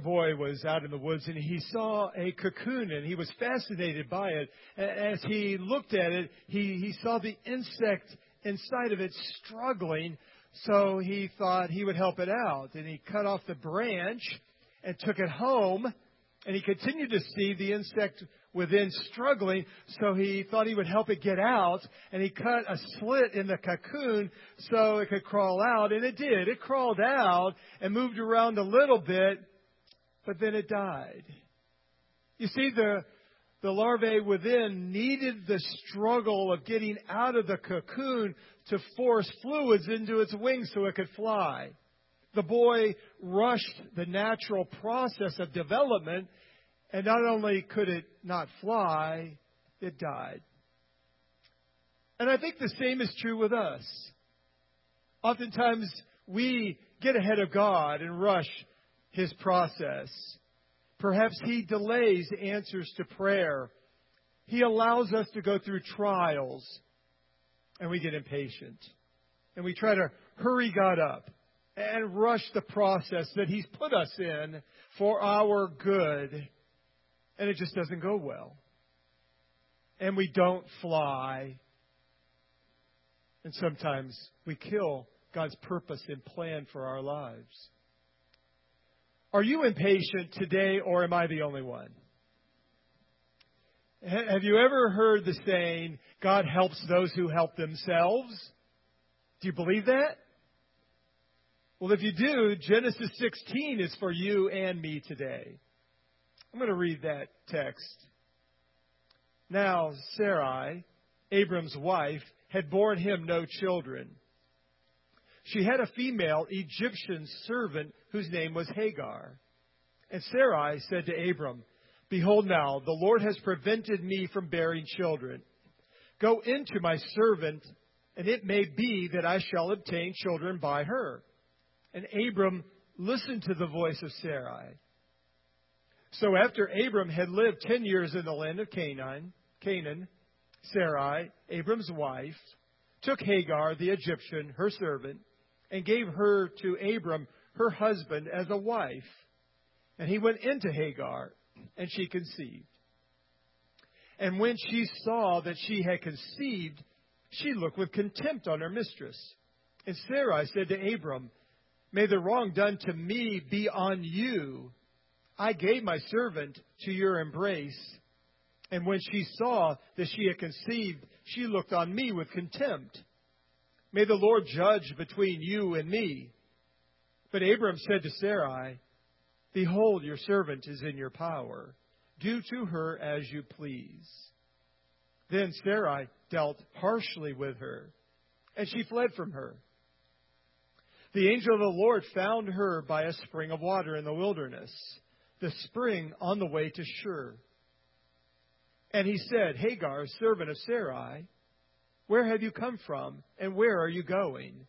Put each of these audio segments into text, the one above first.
boy was out in the woods and he saw a cocoon and he was fascinated by it. As he looked at it, he, he saw the insect inside of it struggling, so he thought he would help it out. And he cut off the branch and took it home, and he continued to see the insect within struggling, so he thought he would help it get out, and he cut a slit in the cocoon so it could crawl out, and it did. It crawled out and moved around a little bit, but then it died. You see, the, the larvae within needed the struggle of getting out of the cocoon to force fluids into its wings so it could fly. The boy rushed the natural process of development, and not only could it not fly, it died. And I think the same is true with us. Oftentimes, we get ahead of God and rush his process. Perhaps he delays answers to prayer. He allows us to go through trials, and we get impatient. And we try to hurry God up and rush the process that he's put us in for our good. And it just doesn't go well. And we don't fly. And sometimes we kill God's purpose and plan for our lives. Are you impatient today, or am I the only one? Have you ever heard the saying, God helps those who help themselves? Do you believe that? Well, if you do, Genesis 16 is for you and me today. I'm going to read that text. Now, Sarai, Abram's wife, had borne him no children. She had a female Egyptian servant whose name was Hagar. And Sarai said to Abram, Behold now, the Lord has prevented me from bearing children. Go into my servant, and it may be that I shall obtain children by her. And Abram listened to the voice of Sarai. So after Abram had lived ten years in the land of Canaan, Canaan, Sarai, Abram's wife, took Hagar the Egyptian, her servant, and gave her to Abram, her husband, as a wife. And he went into Hagar, and she conceived. And when she saw that she had conceived, she looked with contempt on her mistress. And Sarai said to Abram, May the wrong done to me be on you. I gave my servant to your embrace. And when she saw that she had conceived, she looked on me with contempt. May the Lord judge between you and me. But Abram said to Sarai, Behold, your servant is in your power. Do to her as you please. Then Sarai dealt harshly with her, and she fled from her. The angel of the Lord found her by a spring of water in the wilderness, the spring on the way to Shur. And he said, Hagar, servant of Sarai, where have you come from, and where are you going?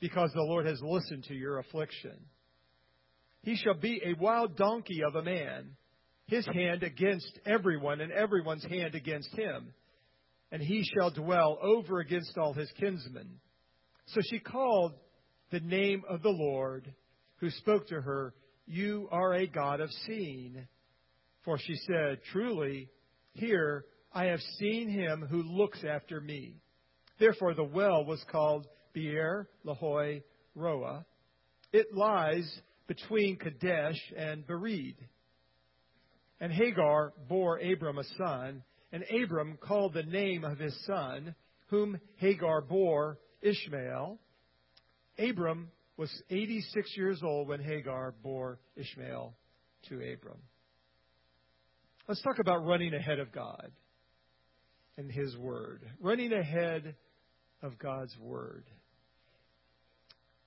because the Lord has listened to your affliction. He shall be a wild donkey of a man, his hand against everyone, and everyone's hand against him. And he shall dwell over against all his kinsmen. So she called the name of the Lord, who spoke to her, You are a God of seeing. For she said, Truly, here I have seen him who looks after me. Therefore, the well was called Beer Lahai Roi. It lies between Kadesh and Bered. And Hagar bore Abram a son, and Abram called the name of his son, whom Hagar bore Ishmael. Abram was 86 years old when Hagar bore Ishmael to Abram. Let's talk about running ahead of God and His Word. Running ahead of God's Word.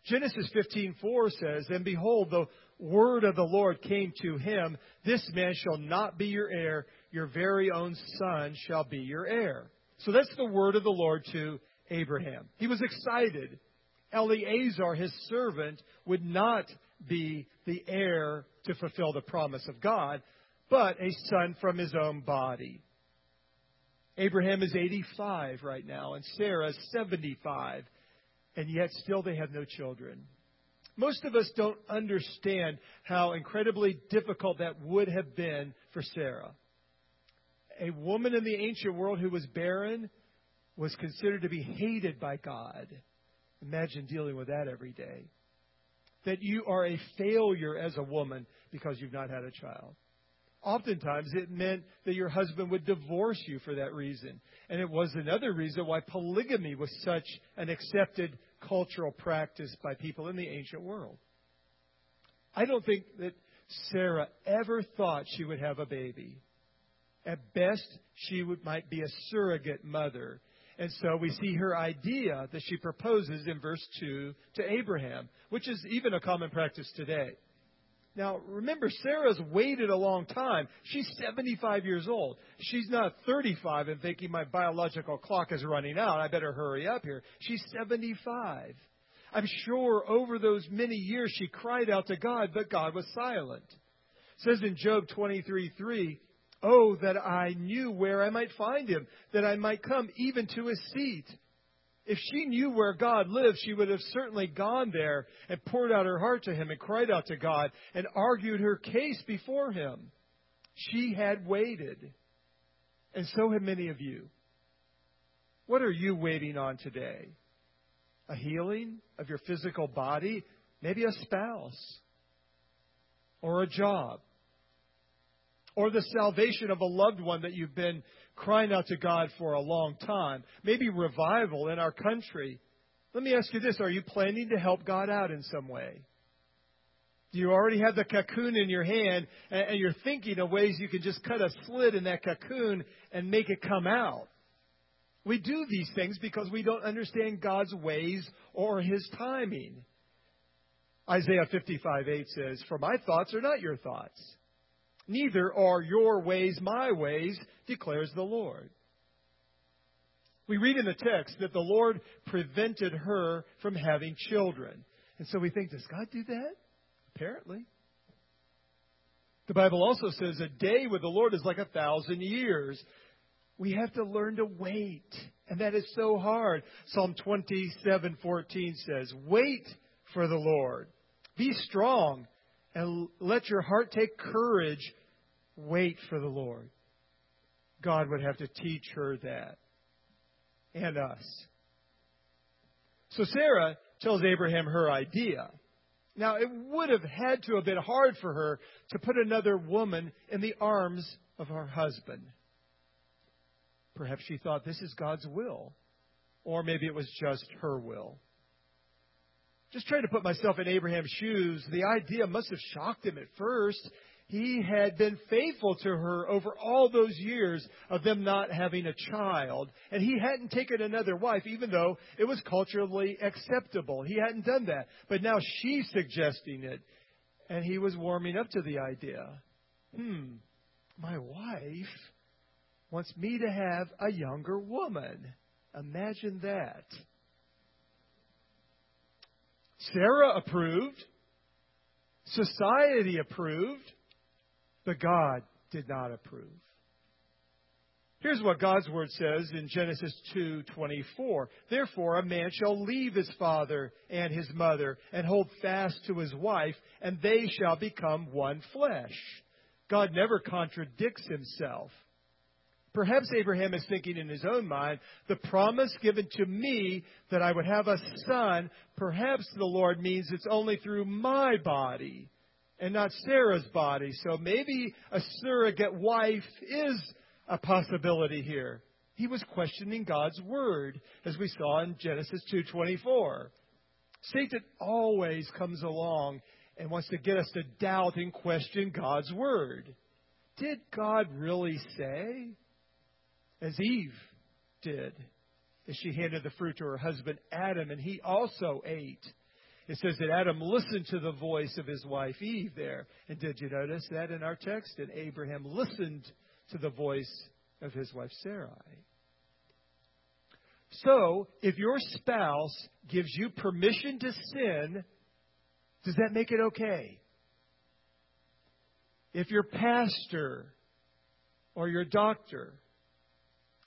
Genesis 15:4 says, "And behold, the word of the Lord came to him, this man shall not be your heir, your very own son shall be your heir." So that's the word of the Lord to Abraham. He was excited. Eleazar, his servant, would not be the heir to fulfill the promise of God, but a son from his own body. Abraham is 85 right now, and Sarah is 75, and yet still they have no children. Most of us don't understand how incredibly difficult that would have been for Sarah. A woman in the ancient world who was barren was considered to be hated by God. Imagine dealing with that every day. That you are a failure as a woman because you've not had a child. Oftentimes, it meant that your husband would divorce you for that reason. And it was another reason why polygamy was such an accepted cultural practice by people in the ancient world. I don't think that Sarah ever thought she would have a baby. At best, she would, might be a surrogate mother. And so we see her idea that she proposes in verse 2 to Abraham, which is even a common practice today. Now, remember, Sarah's waited a long time. She's 75 years old. She's not 35 and thinking my biological clock is running out. I better hurry up here. She's 75. I'm sure over those many years she cried out to God, but God was silent. It says in Job 23:3, "Oh that I knew where I might find him, that I might come even to his seat." If she knew where God lived, she would have certainly gone there and poured out her heart to him and cried out to God and argued her case before him. She had waited. And so have many of you. What are you waiting on today? A healing of your physical body? Maybe a spouse? Or a job? Or the salvation of a loved one that you've been crying out to God for a long time. Maybe revival in our country. Let me ask you this Are you planning to help God out in some way? Do you already have the cocoon in your hand and you're thinking of ways you can just cut a slit in that cocoon and make it come out? We do these things because we don't understand God's ways or His timing. Isaiah 55 8 says, For my thoughts are not your thoughts Neither are your ways my ways, declares the Lord. We read in the text that the Lord prevented her from having children. And so we think, does God do that? Apparently. The Bible also says a day with the Lord is like a thousand years. We have to learn to wait. And that is so hard. Psalm 27:14 says, "Wait for the Lord. Be strong and let your heart take courage. Wait for the Lord. God would have to teach her that and us. So Sarah tells Abraham her idea. Now, it would have had to have been hard for her to put another woman in the arms of her husband. Perhaps she thought this is God's will, or maybe it was just her will just trying to put myself in Abraham's shoes, the idea must have shocked him at first. He had been faithful to her over all those years of them not having a child. And he hadn't taken another wife, even though it was culturally acceptable. He hadn't done that. But now she's suggesting it. And he was warming up to the idea. Hmm, my wife wants me to have a younger woman. Imagine that. Sarah approved, society approved, but God did not approve. Here's what God's word says in Genesis 2:24. Therefore a man shall leave his father and his mother and hold fast to his wife and they shall become one flesh. God never contradicts himself. Perhaps Abraham is thinking in his own mind, the promise given to me that I would have a son, perhaps the Lord means it's only through my body and not Sarah's body. So maybe a surrogate wife is a possibility here. He was questioning God's word, as we saw in Genesis 2:24. Satan always comes along and wants to get us to doubt and question God's word. Did God really say? As Eve did as she handed the fruit to her husband Adam, and he also ate. It says that Adam listened to the voice of his wife Eve there. And did you notice that in our text? And Abraham listened to the voice of his wife Sarai. So, if your spouse gives you permission to sin, does that make it okay? If your pastor or your doctor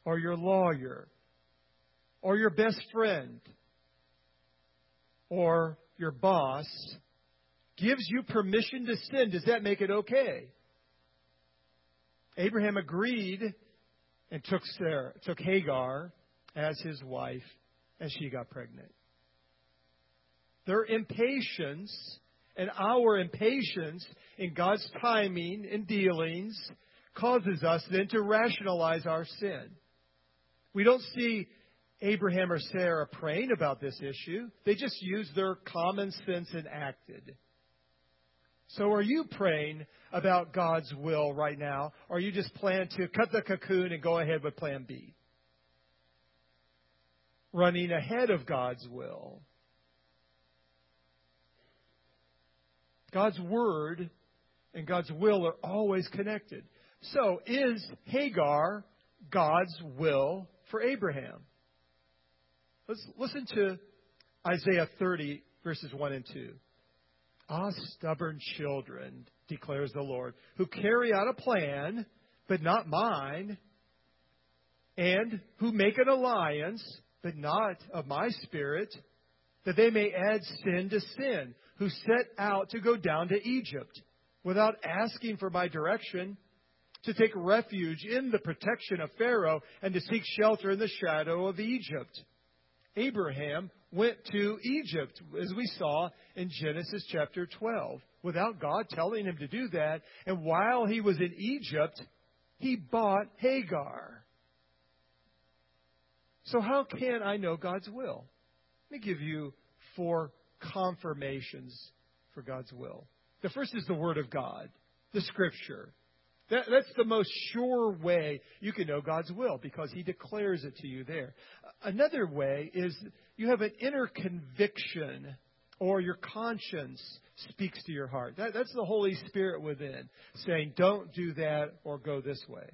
or your lawyer or your best friend or your boss gives you permission to sin, does that make it okay? Abraham agreed and took Sarah, took Hagar as his wife as she got pregnant. Their impatience and our impatience in God's timing and dealings causes us then to rationalize our sin. We don't see Abraham or Sarah praying about this issue. They just used their common sense and acted. So are you praying about God's will right now? Or you just plan to cut the cocoon and go ahead with plan B? Running ahead of God's will. God's word and God's will are always connected. So, is Hagar God's will for Abraham? Let's listen to Isaiah 30, verses 1 and 2. Ah, stubborn children, declares the Lord, who carry out a plan, but not mine, and who make an alliance, but not of my spirit, that they may add sin to sin, who set out to go down to Egypt without asking for my direction, to take refuge in the protection of Pharaoh, and to seek shelter in the shadow of Egypt. Abraham went to Egypt, as we saw in Genesis chapter 12, without God telling him to do that. And while he was in Egypt, he bought Hagar. So, how can I know God's will? Let me give you four confirmations for God's will. The first is the Word of God, the Scripture. That, that's the most sure way you can know God's will because He declares it to you there. Another way is you have an inner conviction or your conscience speaks to your heart. That, that's the Holy Spirit within saying, don't do that or go this way.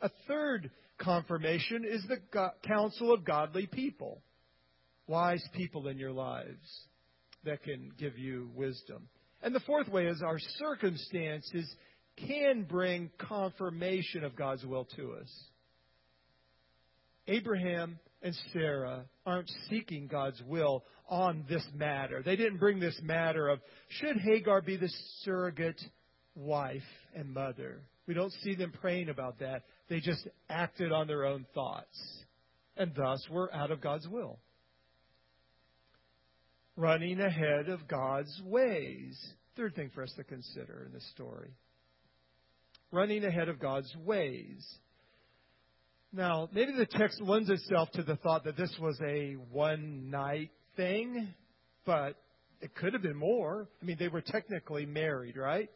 A third confirmation is the go- counsel of godly people, wise people in your lives that can give you wisdom. And the fourth way is our circumstances can bring confirmation of God's will to us. Abraham and Sarah aren't seeking God's will on this matter. They didn't bring this matter of should Hagar be the surrogate wife and mother. We don't see them praying about that. They just acted on their own thoughts. And thus we're out of God's will. Running ahead of God's ways. Third thing for us to consider in this story running ahead of God's ways. Now, maybe the text lends itself to the thought that this was a one night thing, but it could have been more. I mean, they were technically married, right?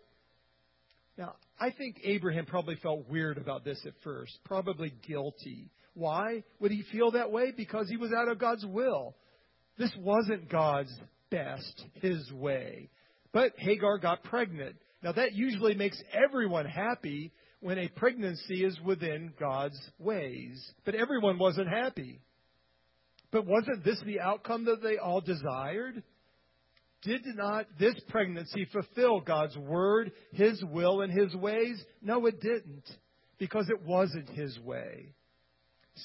Now, I think Abraham probably felt weird about this at first, probably guilty. Why would he feel that way? Because he was out of God's will. This wasn't God's best, his way. But Hagar got pregnant. Now, that usually makes everyone happy when a pregnancy is within God's ways. But everyone wasn't happy. But wasn't this the outcome that they all desired? Did not this pregnancy fulfill God's word, His will, and His ways? No, it didn't, because it wasn't His way.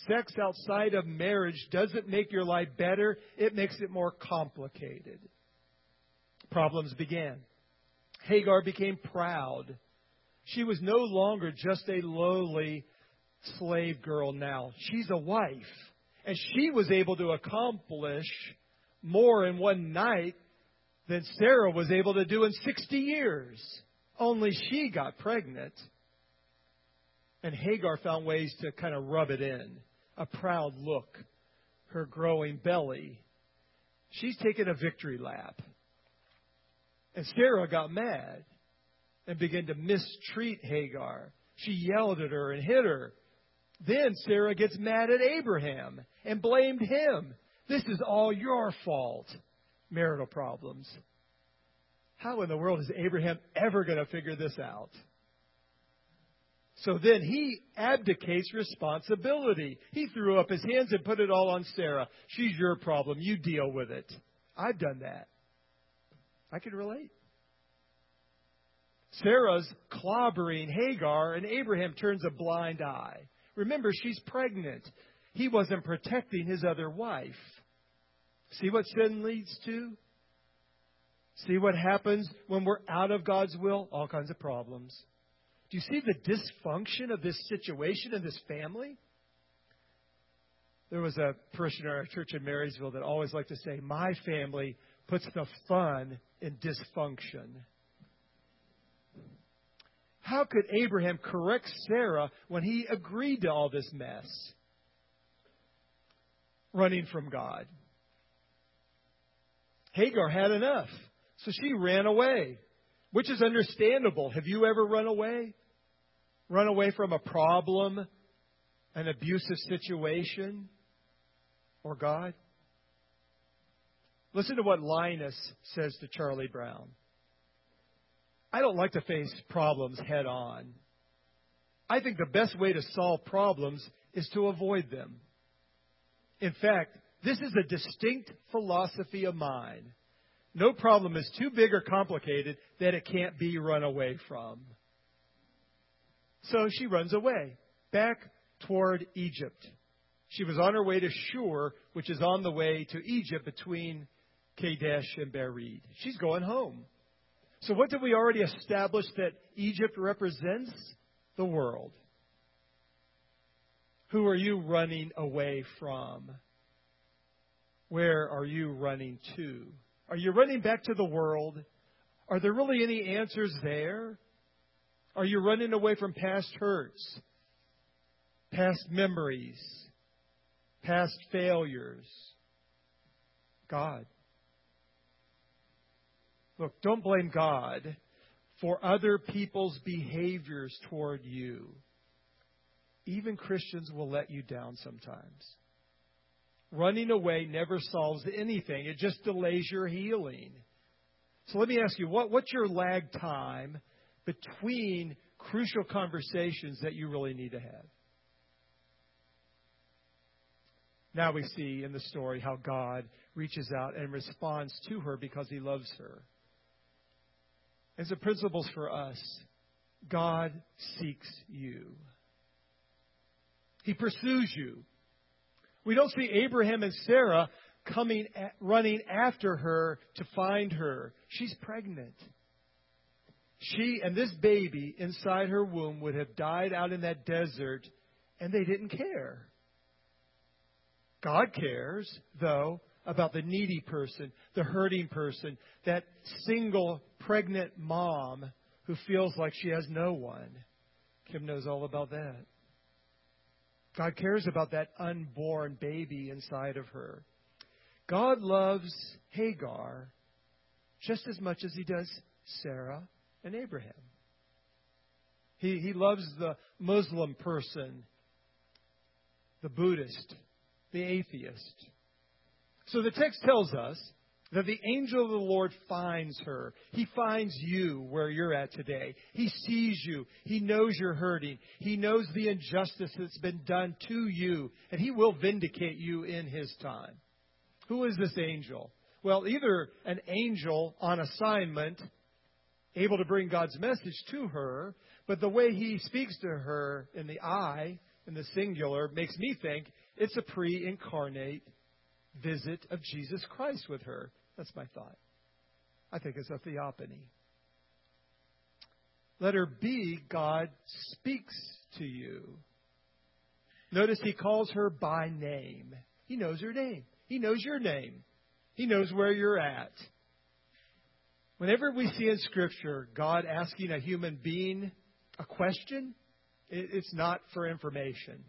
Sex outside of marriage doesn't make your life better, it makes it more complicated. Problems began. Hagar became proud. She was no longer just a lowly slave girl now. She's a wife. And she was able to accomplish more in one night than Sarah was able to do in 60 years. Only she got pregnant. And Hagar found ways to kind of rub it in. A proud look, her growing belly. She's taken a victory lap. And Sarah got mad and began to mistreat Hagar. She yelled at her and hit her. Then Sarah gets mad at Abraham and blamed him. This is all your fault. marital problems. How in the world is Abraham ever going to figure this out? So then he abdicates responsibility. He threw up his hands and put it all on Sarah. She's your problem. You deal with it. I've done that. I can relate. Sarah's clobbering Hagar, and Abraham turns a blind eye. Remember, she's pregnant. He wasn't protecting his other wife. See what sin leads to? See what happens when we're out of God's will? All kinds of problems. Do you see the dysfunction of this situation in this family? There was a parishioner at our church in Marysville that always liked to say, My family puts the fun in dysfunction. How could Abraham correct Sarah when he agreed to all this mess? Running from God. Hagar had enough, so she ran away, which is understandable. Have you ever run away? Run away from a problem, an abusive situation, or God? Listen to what Linus says to Charlie Brown. I don't like to face problems head on. I think the best way to solve problems is to avoid them. In fact, this is a distinct philosophy of mine. No problem is too big or complicated that it can't be run away from. So she runs away, back toward Egypt. She was on her way to Shur, which is on the way to Egypt between Kadesh and Bered. She's going home. So, what did we already establish that Egypt represents? The world. Who are you running away from? Where are you running to? Are you running back to the world? Are there really any answers there? Are you running away from past hurts, past memories, past failures? God. Look, don't blame God for other people's behaviors toward you. Even Christians will let you down sometimes. Running away never solves anything, it just delays your healing. So let me ask you, what, what's your lag time between crucial conversations that you really need to have? Now we see in the story how God reaches out and responds to her because he loves her. As the principles for us, God seeks you. He pursues you. We don't see Abraham and Sarah coming, running after her to find her. She's pregnant. She and this baby inside her womb would have died out in that desert, and they didn't care. God cares, though, about the needy person, the hurting person, that single pregnant mom who feels like she has no one. Kim knows all about that. God cares about that unborn baby inside of her. God loves Hagar just as much as he does Sarah and Abraham. He, he loves the Muslim person, the Buddhist, the atheist. So the text tells us that the angel of the Lord finds her. He finds you where you're at today. He sees you. He knows you're hurting. He knows the injustice that's been done to you, and He will vindicate you in His time. Who is this angel? Well, either an angel on assignment, able to bring God's message to her, but the way he speaks to her in the I, in the singular, makes me think it's a pre incarnate visit of Jesus Christ with her. That's my thought. I think it's a theophany. Letter B, God speaks to you. Notice he calls her by name. He knows her name. He knows your name. He knows where you're at. Whenever we see in Scripture God asking a human being a question, it's not for information.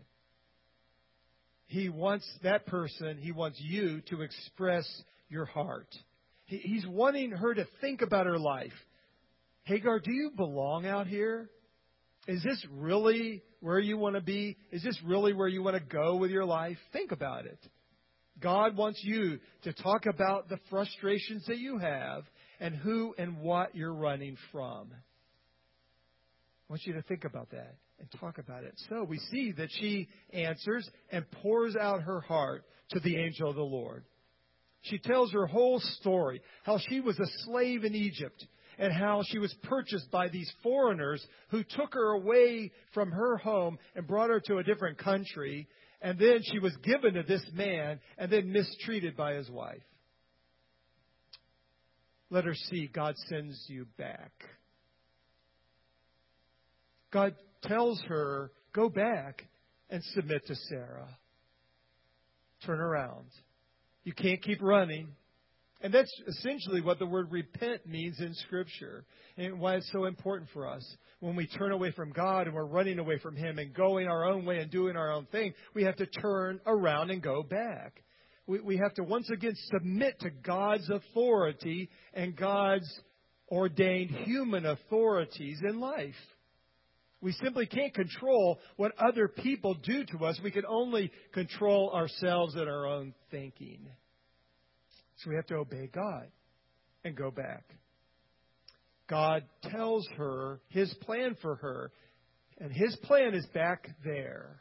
He wants that person, he wants you to express your heart. he's wanting her to think about her life. Hagar, do you belong out here? Is this really where you want to be? Is this really where you want to go with your life? Think about it. God wants you to talk about the frustrations that you have and who and what you're running from. I want you to think about that and talk about it. So we see that she answers and pours out her heart to the angel of the Lord. She tells her whole story how she was a slave in Egypt and how she was purchased by these foreigners who took her away from her home and brought her to a different country. And then she was given to this man and then mistreated by his wife. Let her see God sends you back. God tells her, go back and submit to Sarah. Turn around. You can't keep running. And that's essentially what the word repent means in Scripture and why it's so important for us. When we turn away from God and we're running away from Him and going our own way and doing our own thing, we have to turn around and go back. We, we have to once again submit to God's authority and God's ordained human authorities in life. We simply can't control what other people do to us. We can only control ourselves and our own thinking. So we have to obey God and go back. God tells her his plan for her, and his plan is back there.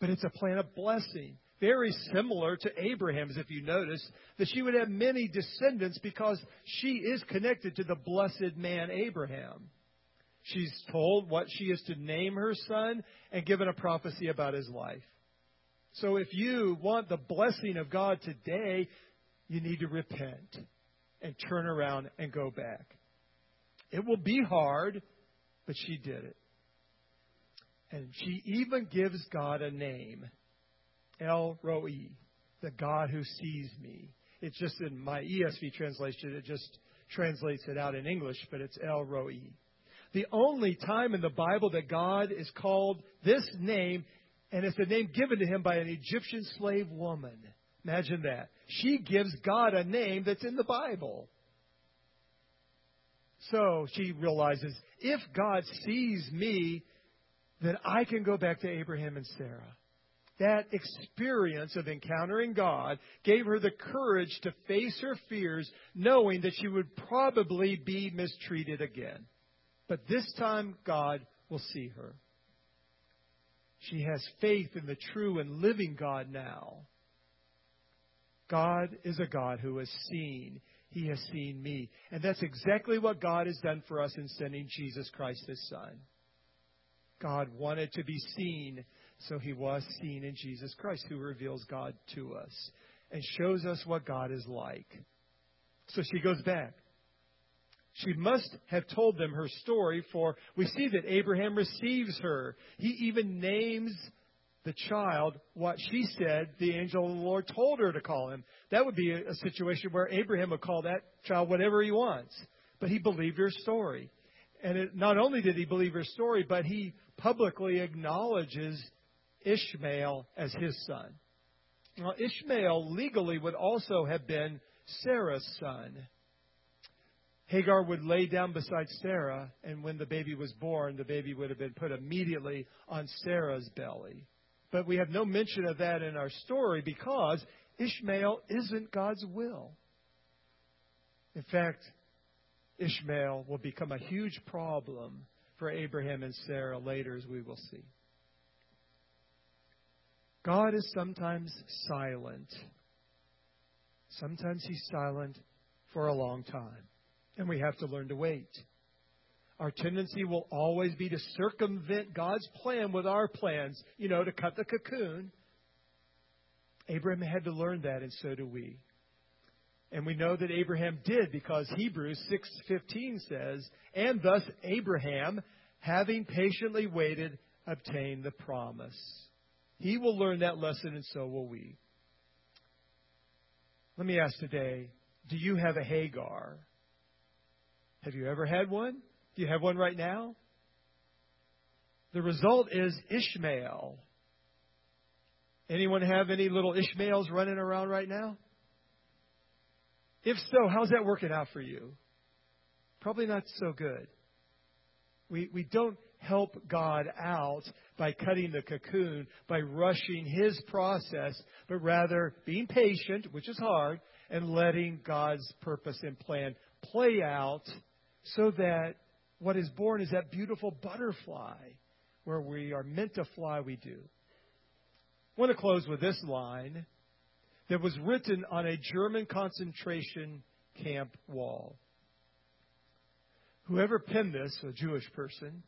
But it's a plan of blessing. Very similar to Abraham's, if you notice, that she would have many descendants because she is connected to the blessed man Abraham. She's told what she is to name her son and given a prophecy about his life. So if you want the blessing of God today, you need to repent and turn around and go back. It will be hard, but she did it. And she even gives God a name El Roi, the God who sees me. It's just in my ESV translation, it just translates it out in English, but it's El Roi. The only time in the Bible that God is called this name, and it's a name given to him by an Egyptian slave woman. Imagine that. She gives God a name that's in the Bible. So she realizes if God sees me, then I can go back to Abraham and Sarah. That experience of encountering God gave her the courage to face her fears, knowing that she would probably be mistreated again. But this time, God will see her. She has faith in the true and living God now. God is a God who has seen. He has seen me. And that's exactly what God has done for us in sending Jesus Christ, his Son. God wanted to be seen, so he was seen in Jesus Christ, who reveals God to us and shows us what God is like. So she goes back. She must have told them her story, for we see that Abraham receives her. He even names the child what she said the angel of the Lord told her to call him. That would be a, situation where Abraham would call that child whatever he wants. But he believed her story. And it, not only did he believe her story, but he publicly acknowledges Ishmael as his son. Now, Ishmael legally would also have been Sarah's son. Hagar would lay down beside Sarah, and when the baby was born, the baby would have been put immediately on Sarah's belly. But we have no mention of that in our story because Ishmael isn't God's will. In fact, Ishmael will become a huge problem for Abraham and Sarah later, as we will see. God is sometimes silent. Sometimes he's silent for a long time, and we have to learn to wait. Our tendency will always be to circumvent God's plan with our plans, you know, to cut the cocoon. Abraham had to learn that, and so do we. And we know that Abraham did because Hebrews 6:15 says, "And thus Abraham, having patiently waited, obtained the promise." He will learn that lesson and so will we. Let me ask today, do you have a Hagar? Have you ever had one? Do you have one right now? The result is Ishmael. Anyone have any little Ishmaels running around right now? If so, how's that working out for you? Probably not so good. We, we don't help God out by cutting the cocoon, by rushing His process, but rather being patient, which is hard, and letting God's purpose and plan play out so that what is born is that beautiful butterfly where we are meant to fly, we do. I want to close with this line that was written on a German concentration camp wall. Whoever penned this, a Jewish person,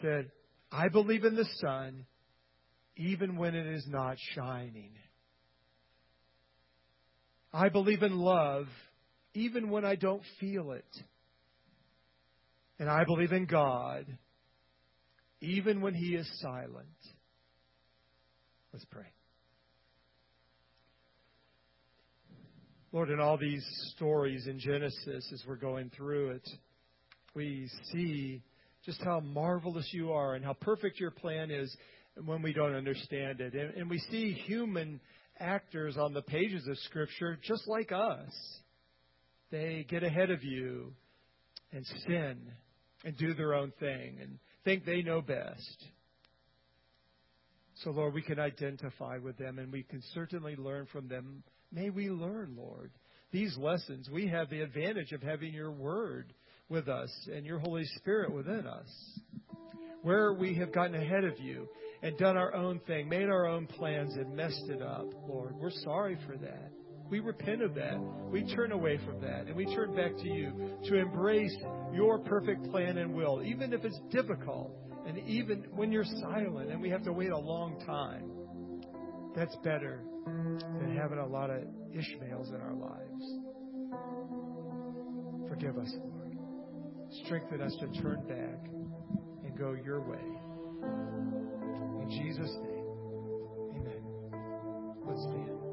said, I believe in the sun even when it is not shining. I believe in love even when I don't feel it. And I believe in God even when He is silent. Let's pray. Lord, in all these stories in Genesis, as we're going through it, we see just how marvelous you are and how perfect your plan is when we don't understand it. And, and we see human actors on the pages of Scripture just like us. They get ahead of you and sin and do their own thing and think they know best. So, Lord, we can identify with them and we can certainly learn from them. May we learn, Lord. These lessons, we have the advantage of having your word with us and your Holy Spirit within us. Where we have gotten ahead of you and done our own thing, made our own plans and messed it up, Lord, we're sorry for that. We repent of that. We turn away from that and we turn back to you to embrace your perfect plan and will, even if it's difficult and even when you're silent and we have to wait a long time. That's better than having a lot of Ishmaels in our lives. Forgive us, Lord. Strengthen us to turn back and go your way. In Jesus' name, amen. Let's stand.